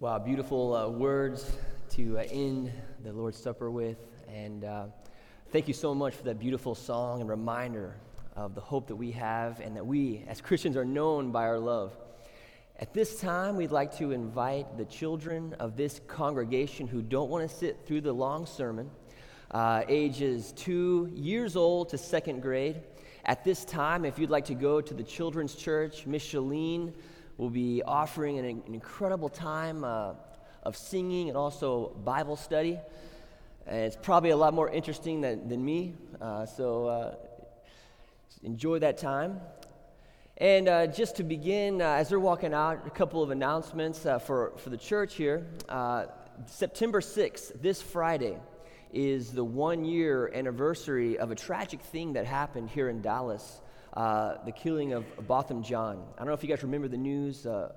Wow, beautiful uh, words to uh, end the Lord's Supper with. And uh, thank you so much for that beautiful song and reminder of the hope that we have and that we, as Christians, are known by our love. At this time, we'd like to invite the children of this congregation who don't want to sit through the long sermon, uh, ages two years old to second grade. At this time, if you'd like to go to the children's church, Miss Will be offering an, an incredible time uh, of singing and also Bible study. And it's probably a lot more interesting than, than me. Uh, so uh, enjoy that time. And uh, just to begin, uh, as they're walking out, a couple of announcements uh, for, for the church here. September 6th, this Friday, is the one year anniversary of a tragic thing that happened here in Dallas uh, the killing of Botham Jean. I don't know if you guys remember the news. Uh,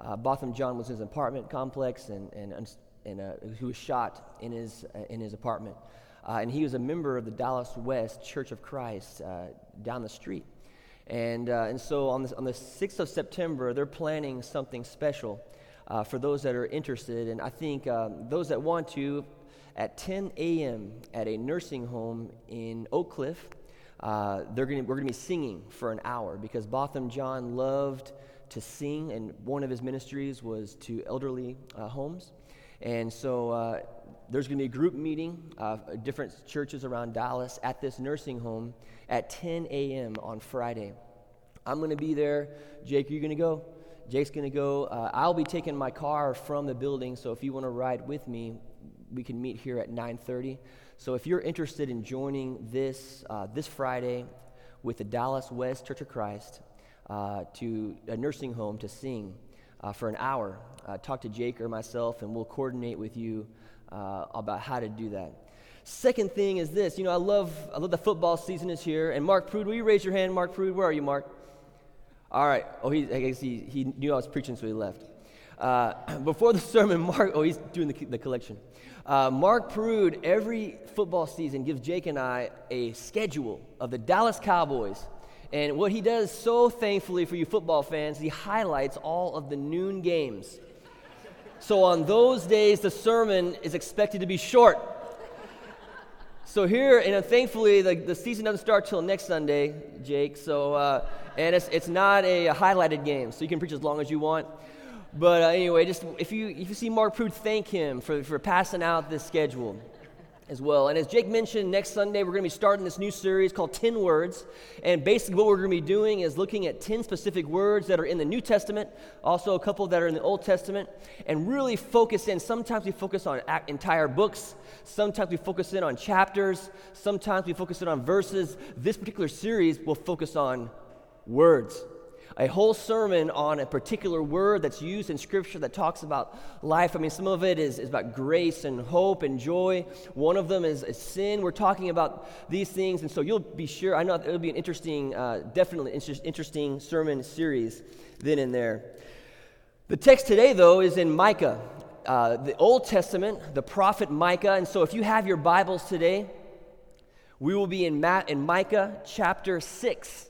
uh, Botham Jean was in his apartment complex and, and, and uh, he was shot in his, uh, in his apartment. and he was a member of the Dallas West Church of Christ down the street. And, and so on, this, on the 6th of September, they're planning something special for those that are interested. And I think um, those that want to, at 10 a.m. at a nursing home in Oak Cliff, uh, they're gonna, we're going to be singing for an hour because Botham Jean loved to sing, and one of his ministries was to elderly uh, homes. And so uh, there's going to be a group meeting of different churches around Dallas at this nursing home at 10 a.m. on Friday. I'm going to be there. Jake, are you going to go? Jake's going to go. Uh, I'll be taking my car from the building, so if you want to ride with me, we can meet here at 9:30. So if you're interested in joining this, uh, this Friday with the Dallas West Church of Christ uh, to a nursing home to sing uh, for an hour, uh, talk to Jake or myself, and we'll coordinate with you uh, about how to do that. Second thing is this. You know, I love, I love the football season is here. And Mark Prude, will you raise your hand? Mark Prude, where are you, Mark? All right. Oh, he, I guess he, he knew I was preaching, so he left. Uh, before the sermon, Mark, oh, he's doing the, the collection. Uh, Mark Prude, every football season, gives Jake and I a schedule of the Dallas Cowboys. And what he does so thankfully for you football fans, he highlights all of the noon games. So on those days, the sermon is expected to be short. So here, and thankfully, the, the season doesn't start till next Sunday, Jake. So, uh, and it's, it's not a highlighted game, so you can preach as long as you want. But uh, anyway, just if you, if you see Mark Prude, thank him for, for passing out this schedule as well. And as Jake mentioned, next Sunday we're going to be starting this new series called 10 Words. And basically, what we're going to be doing is looking at 10 specific words that are in the New Testament, also a couple that are in the Old Testament, and really focus in. Sometimes we focus on entire books, sometimes we focus in on chapters, sometimes we focus in on verses. This particular series will focus on words a whole sermon on a particular word that's used in Scripture that talks about life. I mean, some of it is, is about grace and hope and joy. One of them is, is, sin. We're talking about these things, and so you'll be sure. I know it'll be an interesting, uh, definitely inter- interesting sermon series then and there. The text today, though, is in Micah, uh, the Old Testament, the prophet Micah. And so if you have your Bibles today, we will be in, Ma- in Micah chapter 6.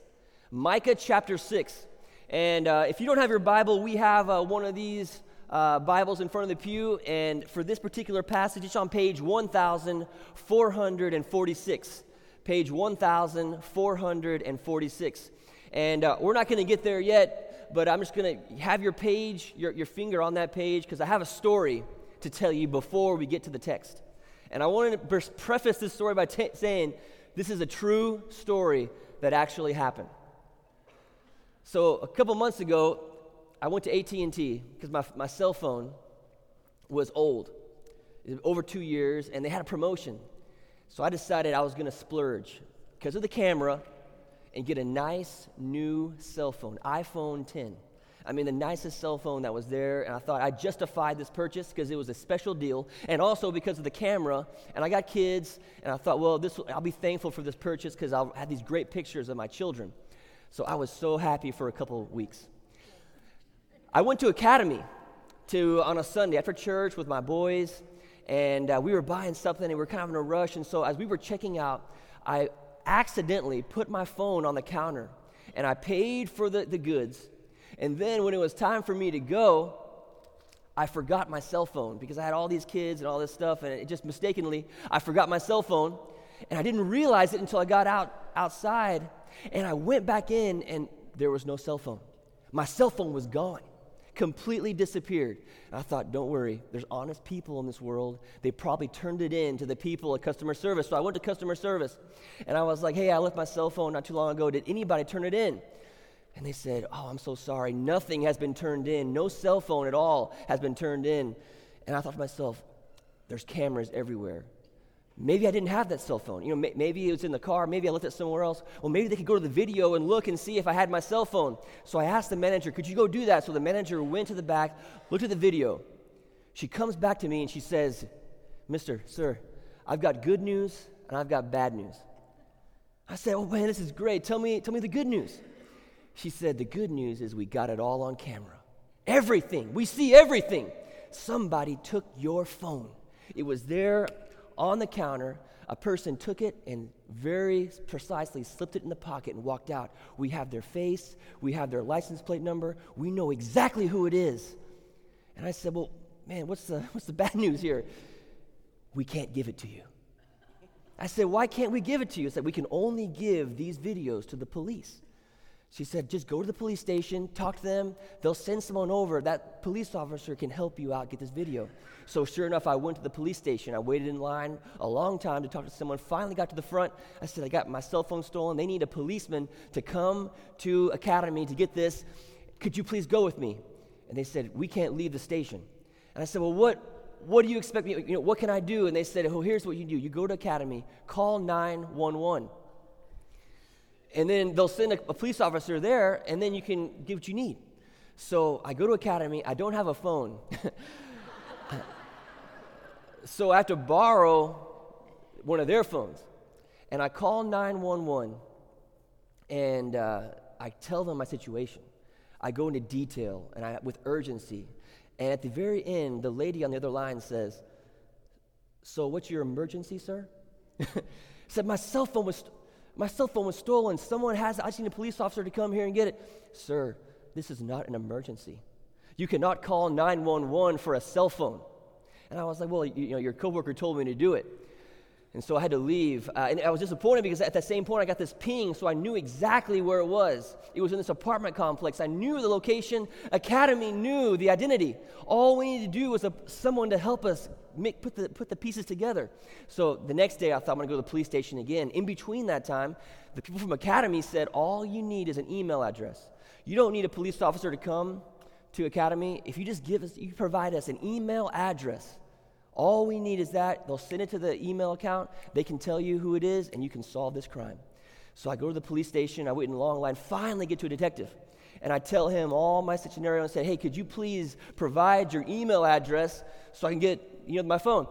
Micah chapter 6. And uh, if you don't have your Bible, we have uh, one of these uh, Bibles in front of the pew. And for this particular passage, it's on page 1446. Page 1446. And uh, we're not going to get there yet, but I'm just going to have your page, your, your finger on that page, because I have a story to tell you before we get to the text. And I want to preface this story by t- saying this is a true story that actually happened. So a couple months ago, I went to AT&T because my, my cell phone was old, over two years, and they had a promotion. So I decided I was going to splurge because of the camera and get a nice new cell phone, iPhone 10. I mean, the nicest cell phone that was there, and I thought I justified this purchase because it was a special deal, and also because of the camera. And I got kids, and I thought, well, this I'll be thankful for this purchase because I'll have these great pictures of my children. So I was so happy for a couple of weeks. I went to Academy to, on a Sunday after church with my boys, and uh, we were buying something and we were kind of in a rush. And so as we were checking out, I accidentally put my phone on the counter and I paid for the, the goods. And then when it was time for me to go, I forgot my cell phone because I had all these kids and all this stuff, and it just mistakenly, I forgot my cell phone. And I didn't realize it until I got out outside, and I went back in, and there was no cell phone. My cell phone was gone, completely disappeared. And I thought, don't worry, there's honest people in this world. They probably turned it in to the people at customer service. So I went to customer service, and I was like, hey, I left my cell phone not too long ago. Did anybody turn it in? And they said, Oh, I'm so sorry. Nothing has been turned in. No cell phone at all has been turned in. And I thought to myself, There's cameras everywhere. Maybe I didn't have that cell phone. You know, maybe it was in the car. Maybe I left it somewhere else. Well, maybe they could go to the video and look and see if I had my cell phone. So I asked the manager, Could you go do that? So the manager went to the back, looked at the video. She comes back to me and she says, Mister, sir, I've got good news and I've got bad news. I said, Oh, man, this is great. Tell me, tell me the good news. She said, The good news is we got it all on camera. Everything. We see everything. Somebody took your phone. It was there on the counter. A person took it and very precisely slipped it in the pocket and walked out. We have their face, we have their license plate number, we know exactly who it is. And I said, Well, man, what's the, what's the bad news here? We can't give it to you. I said, Why can't we give it to you? I said, We can only give these videos to the police. She said, just go to the police station, talk to them. They'll send someone over. That police officer can help you out get this video. So, sure enough, I went to the police station. I waited in line a long time to talk to someone. Finally, got to the front. I said, I got my cell phone stolen. They need a policeman to come to Academy to get this. Could you please go with me? And they said, We can't leave the station. And I said, Well, what, what do you expect me? You know, what can I do? And they said, Oh, here's what you do. You go to Academy, call 911 and then they'll send a, a, police officer there, and then you can get what you need. So I go to Academy. I don't have a phone. so I have to borrow one of their phones. And I call 911, and uh, I tell them my situation. I go into detail and I, with urgency. And at the very end, the lady on the other line says, So, what's your emergency, sir? said, My cell phone was my cell phone was stolen. Someone has it. I need a police officer to come here and get it. Sir, this is not an emergency. You cannot call 911 for a cell phone. And I was like, well, you, you know, your coworker told me to do it. And so I had to leave. Uh, and I was disappointed because at that same point I got this ping, so I knew exactly where it was. It was in this apartment complex. I knew the location. Academy knew the identity. All we needed to do was a, someone to help us put, the, put the pieces together. So the next day I thought I'm going to go to the police station again. In between that time, the people from Academy said, all you need is an email address. You don't need a police officer to come to Academy. If you just give us, you provide us an email address all we need is that. They'll send it to the email account. They can tell you who it is, and you can solve this crime. So I go to the police station. I wait in a long line, finally get to a detective. And I tell him all my scenario and say, hey, could you please provide your email address so I can get you know, my phone?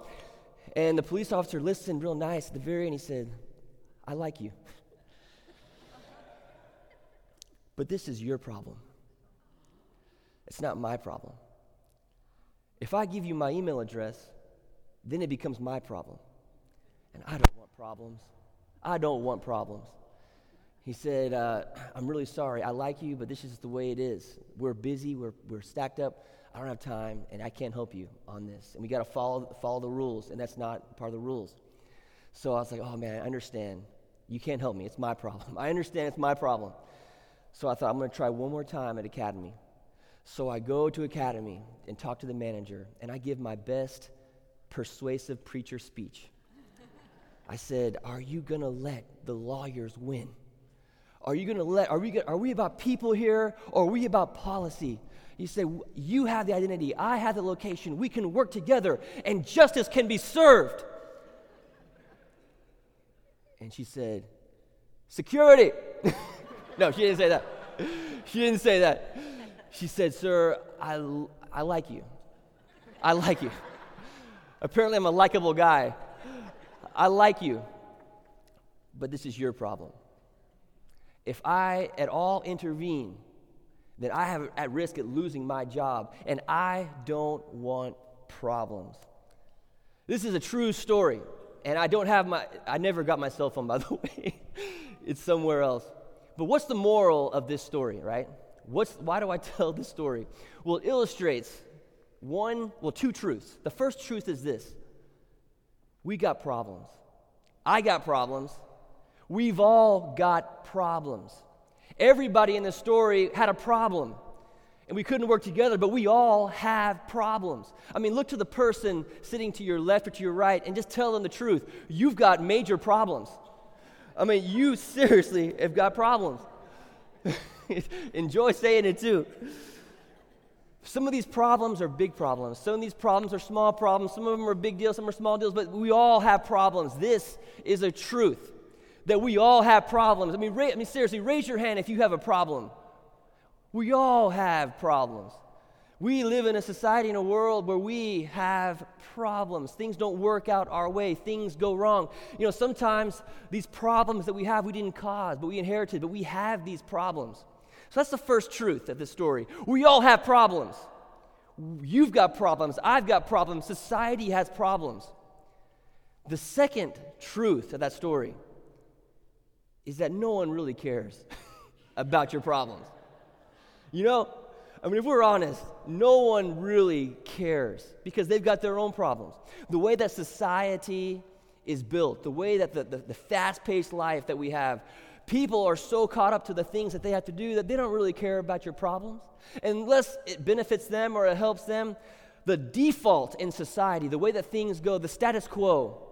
And the police officer listened real nice at the very end. He said, I like you. but this is your problem. It's not my problem. If I give you my email address, then it becomes my problem. And I don't want problems. I don't want problems. He said, uh, I'm really sorry. I like you, but this is the way it is. We're busy, we're, we're stacked up. I don't have time, and I can't help you on this. And we got to follow, follow the rules, and that's not part of the rules. So I was like, oh man, I understand. You can't help me. It's my problem. I understand it's my problem. So I thought, I'm going to try one more time at Academy. So I go to Academy and talk to the manager, and I give my best persuasive preacher speech. I said, Are you going to let the lawyers win? Are you going to let, are we, are we about people here or are we about policy? You say, You have the identity, I have the location, we can work together and justice can be served. And she said, Security. no, she didn't say that. She didn't say that. She said, Sir, I, I like you. I like you. Apparently, I'm a likable guy. I like you. But this is your problem. If I at all intervene, then I have at risk at losing my job, and I don't want problems. This is a true story, and I don't have my, I never got my cell phone, by the way. it's somewhere else. But what's the moral of this story, right? What's, why do I tell this story? Well, it illustrates one, well, two truths. The first truth is this we got problems. I got problems. We've all got problems. Everybody in the story had a problem and we couldn't work together, but we all have problems. I mean, look to the person sitting to your left or to your right and just tell them the truth. You've got major problems. I mean, you seriously have got problems. Enjoy saying it too. Some of these problems are big problems. Some of these problems are small problems. Some of them are big deals, some are small deals, but we all have problems. This is a truth that we all have problems. I mean, ra- I mean seriously, raise your hand if you have a problem. We all have problems. We live in a society, in a world where we have problems. Things don't work out our way, things go wrong. You know, sometimes these problems that we have, we didn't cause, but we inherited, but we have these problems. So that's the first truth of this story. We all have problems. You've got problems, I've got problems, society has problems. The second truth of that story is that no one really cares about your problems. You know, I mean, if we're honest, no one really cares because they've got their own problems. The way that society is built, the way that the, the, the fast paced life that we have, people are so caught up to the things that they have to do that they don't really care about your problems. Unless it benefits them or it helps them, the default in society, the way that things go, the status quo,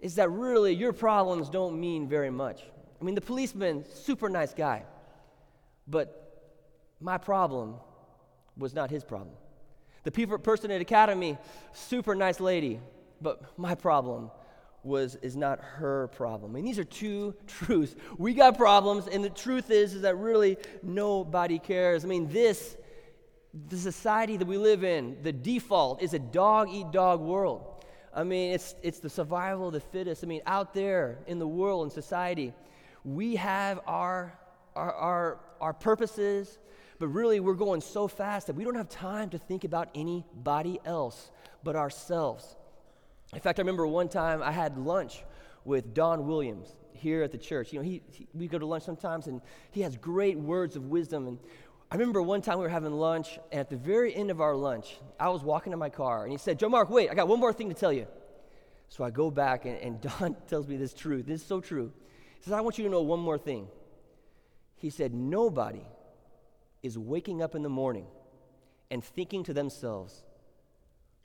is that really your problems don't mean very much. I mean, the policeman, super nice guy, but my problem was not his problem. The people, person at Academy, super nice lady, but my problem was is not her problem. I mean, these are two truths. We got problems, and the truth is, is that really nobody cares. I mean, this, the society that we live in, the default is a dog eat dog world. I mean, it's, it's the survival of the fittest. I mean, out there in the world, in society, we have our, our, our, our purposes, but really, we're going so fast that we don't have time to think about anybody else but ourselves. In fact, I remember one time I had lunch with Don Williams here at the church. You know, he, he, we go to lunch sometimes, and he has great words of wisdom. And I remember one time we were having lunch, and at the very end of our lunch, I was walking to my car, and he said, Joe Mark, wait, I got one more thing to tell you. So I go back, and, and Don tells me this truth. This is so true. Says, I want you to know one more thing. He said, Nobody is waking up in the morning and thinking to themselves,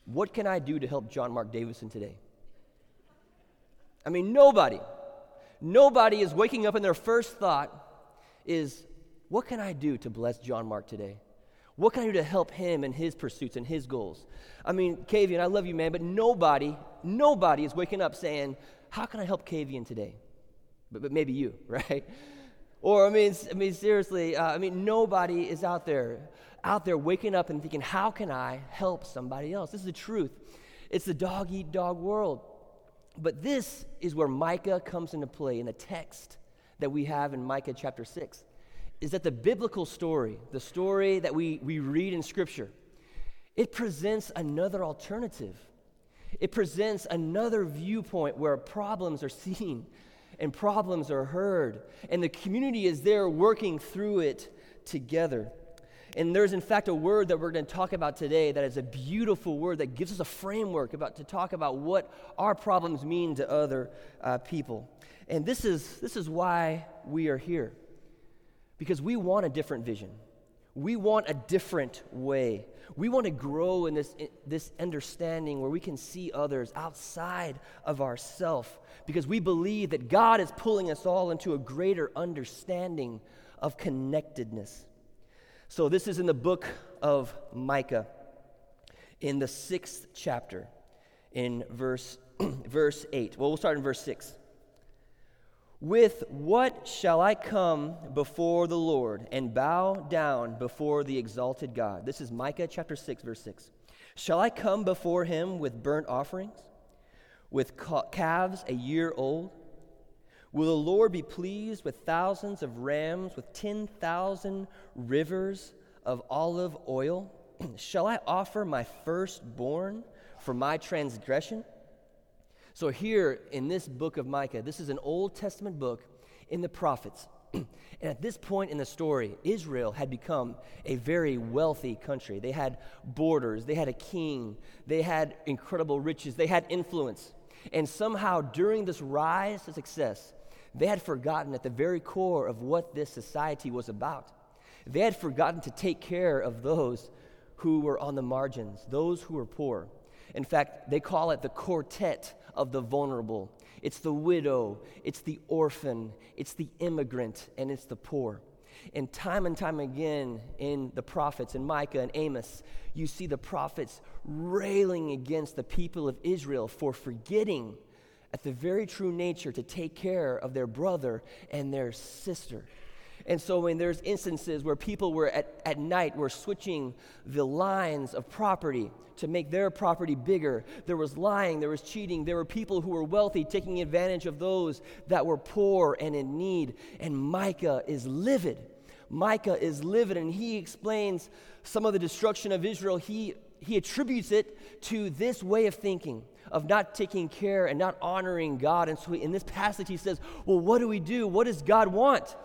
what can I do to help John Mark Davison today? I mean, nobody, nobody is waking up and their first thought is, what can I do to bless John Mark today? What can I do to help him in his pursuits and his goals? I mean, Kavian, I love you, man, but nobody, nobody is waking up saying, how can I help Kavian today? But, but maybe you, right? Or, I mean, I mean seriously, uh, I mean, nobody is out there, out there waking up and thinking, how can I help somebody else? This is the truth. It's the dog eat dog world. But this is where Micah comes into play in the text that we have in Micah chapter 6. Is that the biblical story, the story that we, we read in Scripture, it presents another alternative. It presents another viewpoint where problems are seen and problems are heard, and the community is there working through it together. And there's, in fact, a word that we're going to talk about today that is a beautiful word that gives us a framework about, to talk about what our problems mean to other uh, people. And this is, this is why we are here, because we want a different vision. We want a different way. We want to grow in this, in this understanding where we can see others outside of ourself because we believe that God is pulling us all into a greater understanding of connectedness. So, this is in the book of Micah, in the sixth chapter, in verse, verse 8. Well, we'll start in verse 6. With what shall I come before the Lord and bow down before the exalted God? This is Micah chapter 6, verse 6. Shall I come before him with burnt offerings, with calves a year old? Will the Lord be pleased with thousands of rams, with 10,000 rivers of olive oil? shall I offer my firstborn for my transgression? So, here in this book of Micah, this is an Old Testament book in the prophets. and at this point in the story, Israel had become a very wealthy country. They had borders, they had a king, they had incredible riches, they had influence. And somehow, during this rise to success, they had forgotten at the very core of what this society was about. They had forgotten to take care of those who were on the margins, those who were poor. In fact, they call it the quartet of the vulnerable. It's the widow, it's the orphan, it's the immigrant, and it's the poor. And time and time again in the prophets, in Micah and Amos, you see the prophets railing against the people of Israel for forgetting at the very true nature to take care of their brother and their sister. And so when there's instances where people were at, at night were switching the lines of property to make their property bigger, there was lying, there was cheating, there were people who were wealthy taking advantage of those that were poor and in need. And Micah is livid. Micah is livid and he explains some of the destruction of Israel. He, he attributes it to this way of thinking of not taking care and not honoring God. And so in this passage, he says, Well, what do we do? What does God want?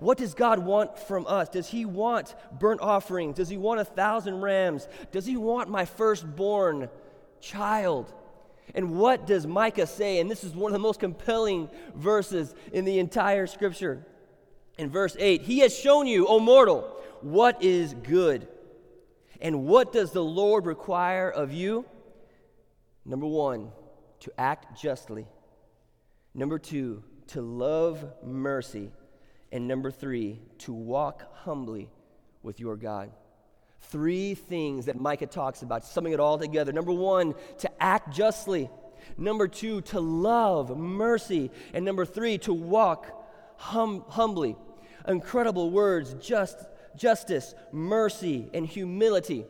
What does God want from us? Does He want burnt offerings? Does He want a thousand rams? Does He want my firstborn child? And what does Micah say? And this is one of the most compelling verses in the entire scripture. In verse 8, He has shown you, O mortal, what is good. And what does the Lord require of you? Number one, to act justly. Number two, to love mercy. And number three, to walk humbly with your God. Three things that Micah talks about, summing it all together. Number one, to act justly. Number two, to love mercy. And number three, to walk hum- humbly. Incredible words, just, justice, mercy, and humility.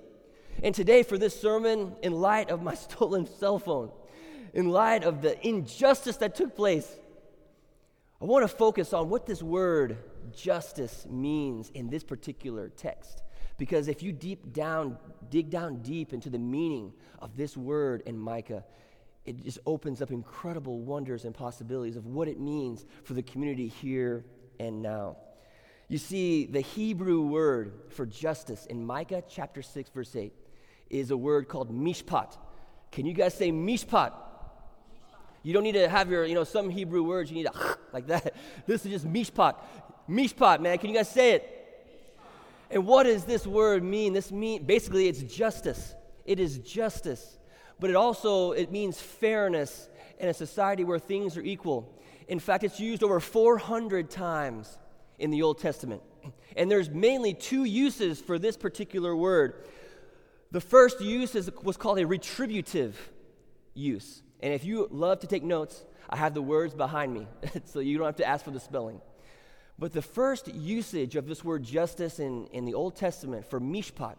And today, for this sermon, in light of my stolen cell phone, in light of the injustice that took place, I want to focus on what this word justice means in this particular text. Because if you deep down, dig down deep into the meaning of this word in Micah, it just opens up incredible wonders and possibilities of what it means for the community here and now. You see, the Hebrew word for justice in Micah chapter 6, verse 8, is a word called mishpat. Can you guys say mishpat? You don't need to have your, you know, some Hebrew words, you need to like that. This is just mishpat. Mishpat, man. Can you guys say it? And what does this word mean? This mean basically it's justice. It is justice. But it also it means fairness in a society where things are equal. In fact, it's used over 400 times in the Old Testament. And there's mainly two uses for this particular word. The first use is, was called a retributive use. And if you love to take notes, I have the words behind me, so you don't have to ask for the spelling. But the first usage of this word justice in, in the Old Testament for mishpat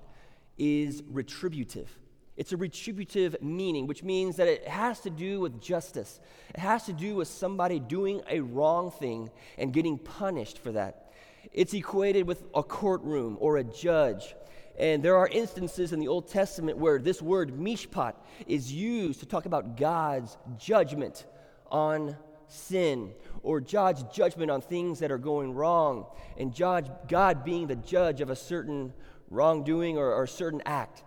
is retributive. It's a retributive meaning, which means that it has to do with justice. It has to do with somebody doing a wrong thing and getting punished for that. It's equated with a courtroom or a judge and there are instances in the Old Testament where this word mishpat is used to talk about God's judgment on sin or God's judgment on things that are going wrong and God being the judge of a certain wrongdoing or, or a certain act.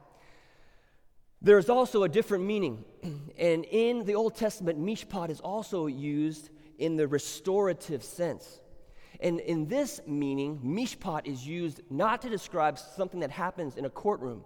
There's also a different meaning. And in the Old Testament, mishpat is also used in the restorative sense. And in this meaning, mishpat is used not to describe something that happens in a courtroom,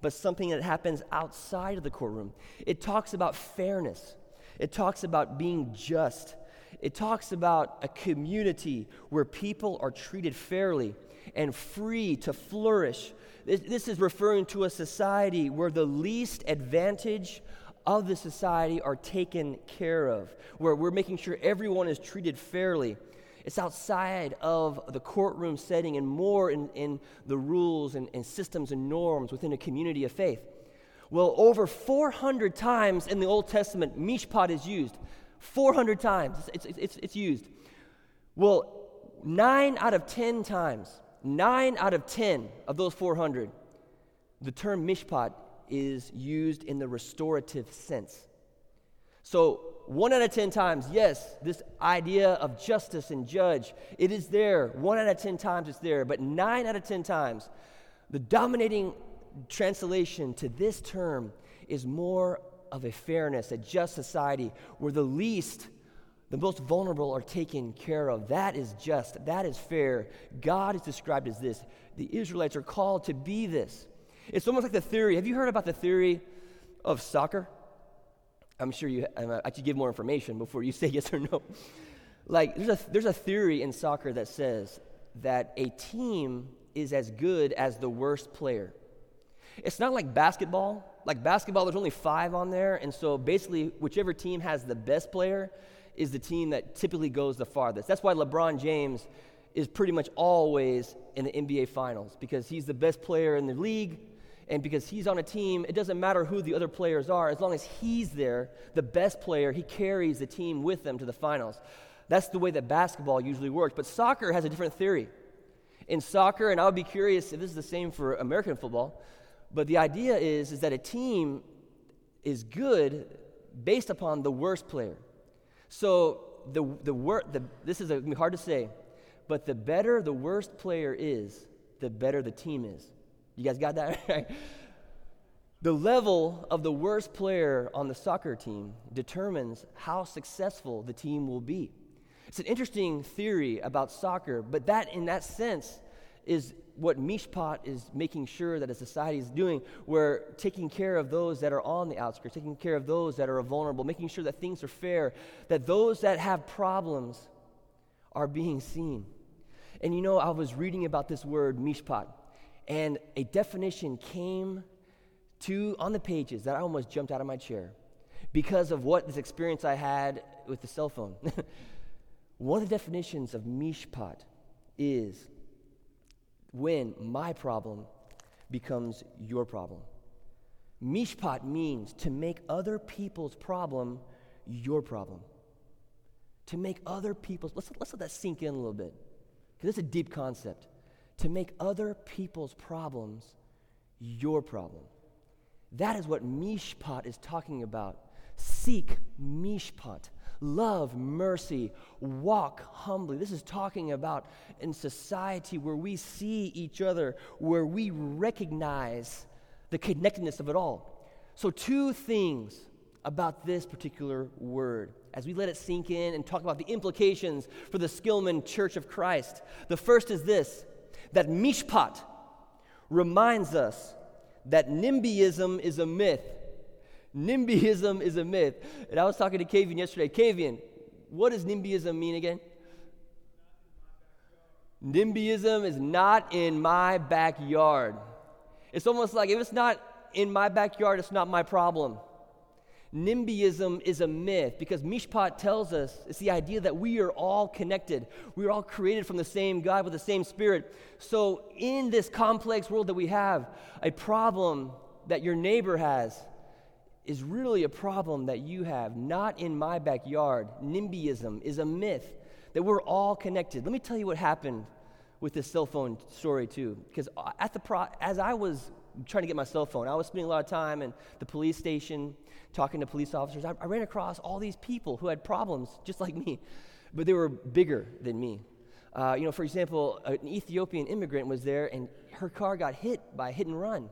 but something that happens outside of the courtroom. It talks about fairness, it talks about being just, it talks about a community where people are treated fairly and free to flourish. This is referring to a society where the least advantage of the society are taken care of, where we're making sure everyone is treated fairly. It's outside of the courtroom setting and more in, in the rules and, and systems and norms within a community of faith. Well, over 400 times in the Old Testament, mishpat is used. 400 times it's, it's, it's, it's used. Well, nine out of 10 times, nine out of 10 of those 400, the term mishpat is used in the restorative sense. So one out of 10 times, yes, this idea of justice and judge, it is there. One out of 10 times it's there. But nine out of 10 times, the dominating translation to this term is more of a fairness, a just society where the least, the most vulnerable are taken care of. That is just, that is fair. God is described as this. The Israelites are called to be this. It's almost like the theory. Have you heard about the theory of soccer? I'm sure you, uh, I should give more information before you say yes or no. Like, there's a, there's a theory in soccer that says that a team is as good as the worst player. It's not like basketball. Like basketball, there's only five on there, and so basically, whichever team has the best player is the team that typically goes the farthest. That's why LeBron James is pretty much always in the NBA Finals because he's the best player in the league and because he's on a team, it doesn't matter who the other players are. As long as he's there, the best player, he carries the team with them to the finals. That's the way that basketball usually works. But soccer has a different theory. In soccer, and I would be curious if this is the same for American football, but the idea is, is that a team is good based upon the worst player. So the, the, wor- the this is uh, a, hard to say, but the better the worst player is, the better the team is. You guys got that right? The level of the worst player on the soccer team determines how successful the team will be. It's an interesting theory about soccer, but that, in that sense, is what Mishpat is making sure that a society is doing. We're taking care of those that are on the outskirts, taking care of those that are vulnerable, making sure that things are fair, that those that have problems are being seen. And you know, I was reading about this word, Mishpat and a definition came to on the pages that I almost jumped out of my chair because of what this experience I had with the cell phone. One of the definitions of mishpat is when my problem becomes your problem. Mishpat means to make other people's problem your problem. To make other people's, let's, let's let that sink in a little bit, because it's a deep concept to make other people's problems your problem. That is what Mishpat is talking about. Seek Mishpat. Love, mercy, walk humbly. This is talking about in society where we see each other, where we recognize the connectedness of it all. So, two things about this particular word as we let it sink in and talk about the implications for the Skillman Church of Christ. The first is this that mishpat reminds us that NIMBYism is a myth. NIMBYism is a myth. And I was talking to Kavian yesterday. Kavian, what does NIMBYism mean again? NIMBYism is not in my backyard. It's almost like if it's not in my backyard, it's not my problem. NIMBYism is a myth because Mishpat tells us it's the idea that we are all connected. We are all created from the same God with the same Spirit. So, in this complex world that we have, a problem that your neighbor has is really a problem that you have, not in my backyard. NIMBYism is a myth that we're all connected. Let me tell you what happened with this cell phone story, too. Because at the pro- as I was trying to get my cell phone, I was spending a lot of time in the police station talking to police officers, I, I ran across all these people who had problems just like me, but they were bigger than me. Uh, you know, for example, an Ethiopian immigrant was there and her car got hit by a hit and run.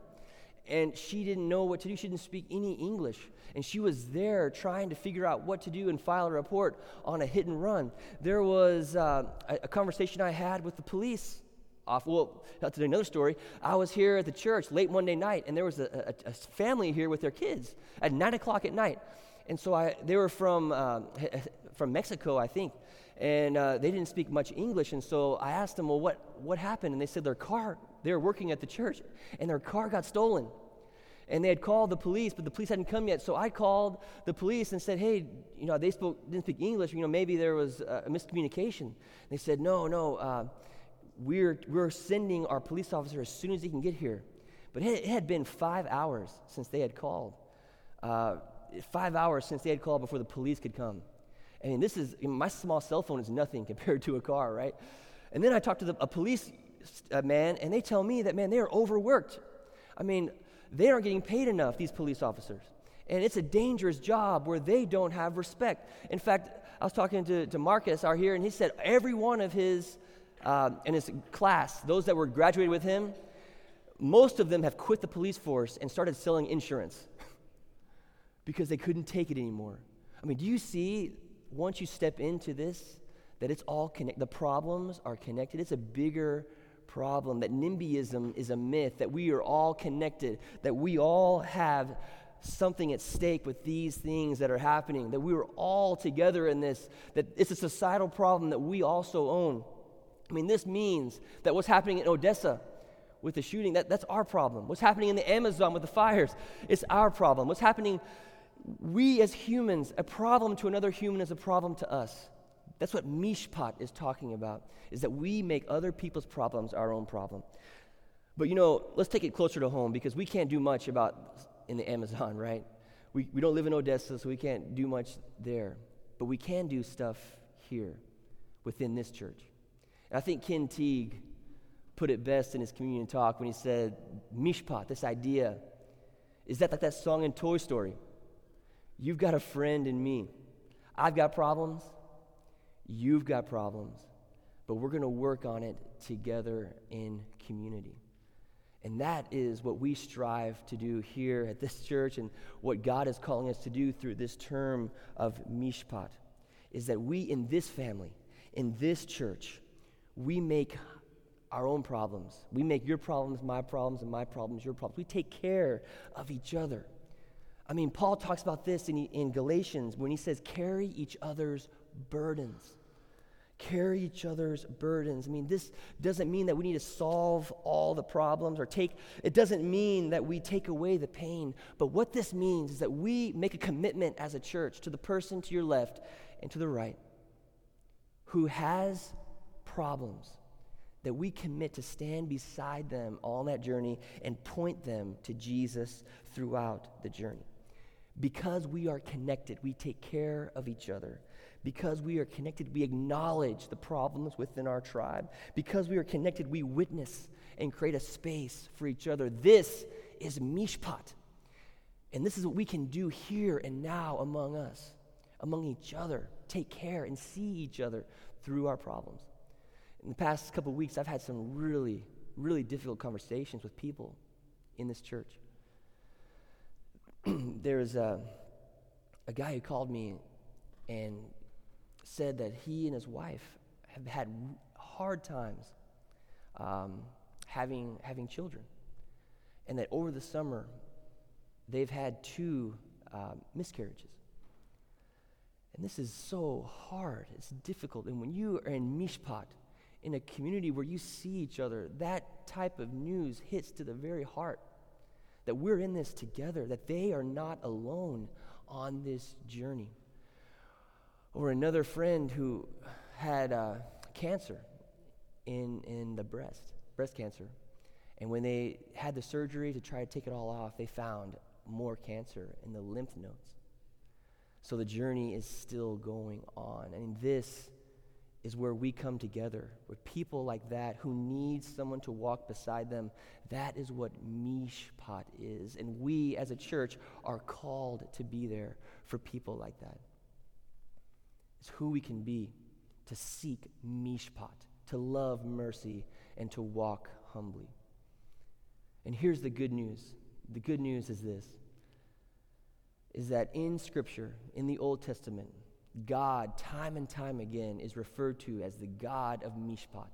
And she didn't know what to do. She didn't speak any English. And she was there trying to figure out what to do and file a report on a hit and run. There was uh, a, a conversation I had with the police off. Well, that's another story. I was here at the church late Monday night, and there was a, a, a family here with their kids at 9 o'clock at night. And so I, they were from, uh, from Mexico, I think, and uh, they didn't speak much English. And so I asked them, well, what, what happened? And they said their car, they were working at the church, and their car got stolen. And they had called the police, but the police hadn't come yet. So I called the police and said, hey, you know, they spoke, didn't speak English. You know, maybe there was a miscommunication. And they said, no, no, uh, we're, we're sending our police officer as soon as he can get here. But it, had been five hours since they had called. Uh, five hours since they had called before the police could come. I mean, this is, my small cell phone is nothing compared to a car, right? And then I talked to the, a police uh, man, and they tell me that, man, they are overworked. I mean, they aren't getting paid enough, these police officers. And it's a dangerous job where they don't have respect. In fact, I was talking to, to Marcus out here, and he said every one of his, uh, in his class, those that were graduated with him, most of them have quit the police force and started selling insurance because they couldn't take it anymore. I mean, do you see, once you step into this, that it's all connected? The problems are connected. It's a bigger problem, that NIMBYism is a myth, that we are all connected, that we all have something at stake with these things that are happening, that we are all together in this, that it's a societal problem that we also own. I mean, this means that what's happening in Odessa with the shooting, that, that's our problem. What's happening in the Amazon with the fires, it's our problem. What's happening, we as humans, a problem to another human is a problem to us. That's what Mishpat is talking about, is that we make other people's problems our own problem. But you know, let's take it closer to home because we can't do much about in the Amazon, right? We, we don't live in Odessa, so we can't do much there. But we can do stuff here within this church. And I think Ken Teague put it best in his communion talk when he said, Mishpat, this idea, is that like that song in Toy Story? You've got a friend in me. I've got problems. You've got problems. But we're going to work on it together in community. And that is what we strive to do here at this church and what God is calling us to do through this term of mishpat is that we in this family, in this church, we make our own problems. We make your problems my problems and my problems your problems. We take care of each other. I mean, Paul talks about this in, in Galatians when he says, carry each other's burdens carry each other's burdens. I mean, this doesn't mean that we need to solve all the problems or take, it doesn't mean that we take away the pain. But what this means is that we make a commitment as a church to the person to your left and to the right who has problems, that we commit to stand beside them on that journey and point them to Jesus throughout the journey. Because we are connected, we take care of each other. Because we are connected, we acknowledge the problems within our tribe. Because we are connected, we witness and create a space for each other. This is mishpat. And this is what we can do here and now among us, among each other. Take care and see each other through our problems. In the past couple weeks, I've had some really, really difficult conversations with people in this church. There's a, a guy who called me and said that he and his wife have had hard times um, having, having children. And that over the summer, they've had two uh, miscarriages. And this is so hard. It's difficult. And when you are in Mishpat, in a community where you see each other, that type of news hits to the very heart. That we're in this together, that they are not alone on this journey. Or another friend who had uh, cancer in, in the breast, breast cancer. And when they had the surgery to try to take it all off, they found more cancer in the lymph nodes. So the journey is still going on. I mean, this is where we come together with people like that who need someone to walk beside them. That is what Mishpat is. And we as a church are called to be there for people like that. It's who we can be to seek mishpat, to love mercy, and to walk humbly. And here's the good news. The good news is this is that in Scripture, in the Old Testament, God, time and time again, is referred to as the God of Mishpat.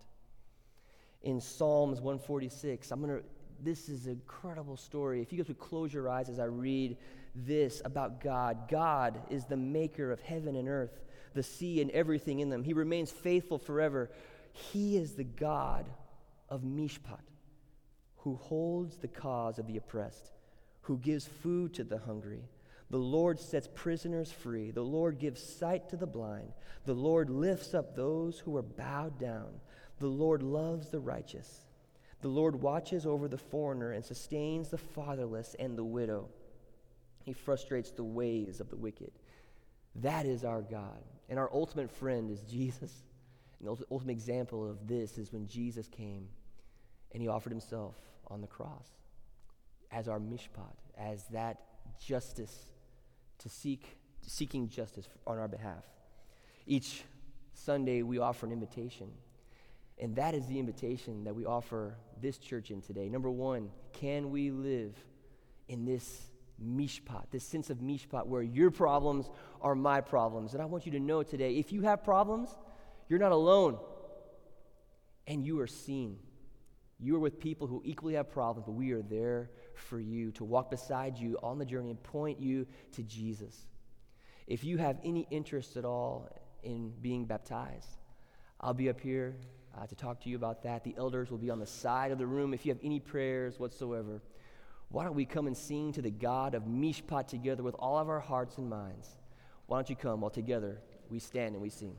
In Psalms 146, I'm going to, this is an incredible story. If you guys would close your eyes as I read this about God God is the maker of heaven and earth the sea and everything in them. He remains faithful forever. He is the God of Mishpat, who holds the cause of the oppressed, who gives food to the hungry. The Lord sets prisoners free. The Lord gives sight to the blind. The Lord lifts up those who are bowed down. The Lord loves the righteous. The Lord watches over the foreigner and sustains the fatherless and the widow. He frustrates the ways of the wicked. That is our God. And our ultimate friend is Jesus. And the ultimate example of this is when Jesus came and he offered himself on the cross as our mishpat, as that justice to seek seeking justice on our behalf. Each Sunday we offer an invitation. And that is the invitation that we offer this church in today. Number one, can we live in this mishpat, this sense of mishpat, where your problems are my problems? And I want you to know today if you have problems, you're not alone, and you are seen. You are with people who equally have problems, but we are there for you to walk beside you on the journey and point you to Jesus. If you have any interest at all in being baptized, I'll be up here uh, to talk to you about that. The elders will be on the side of the room. If you have any prayers whatsoever, why don't we come and sing to the God of Mishpat together with all of our hearts and minds? Why don't you come while together we stand and we sing?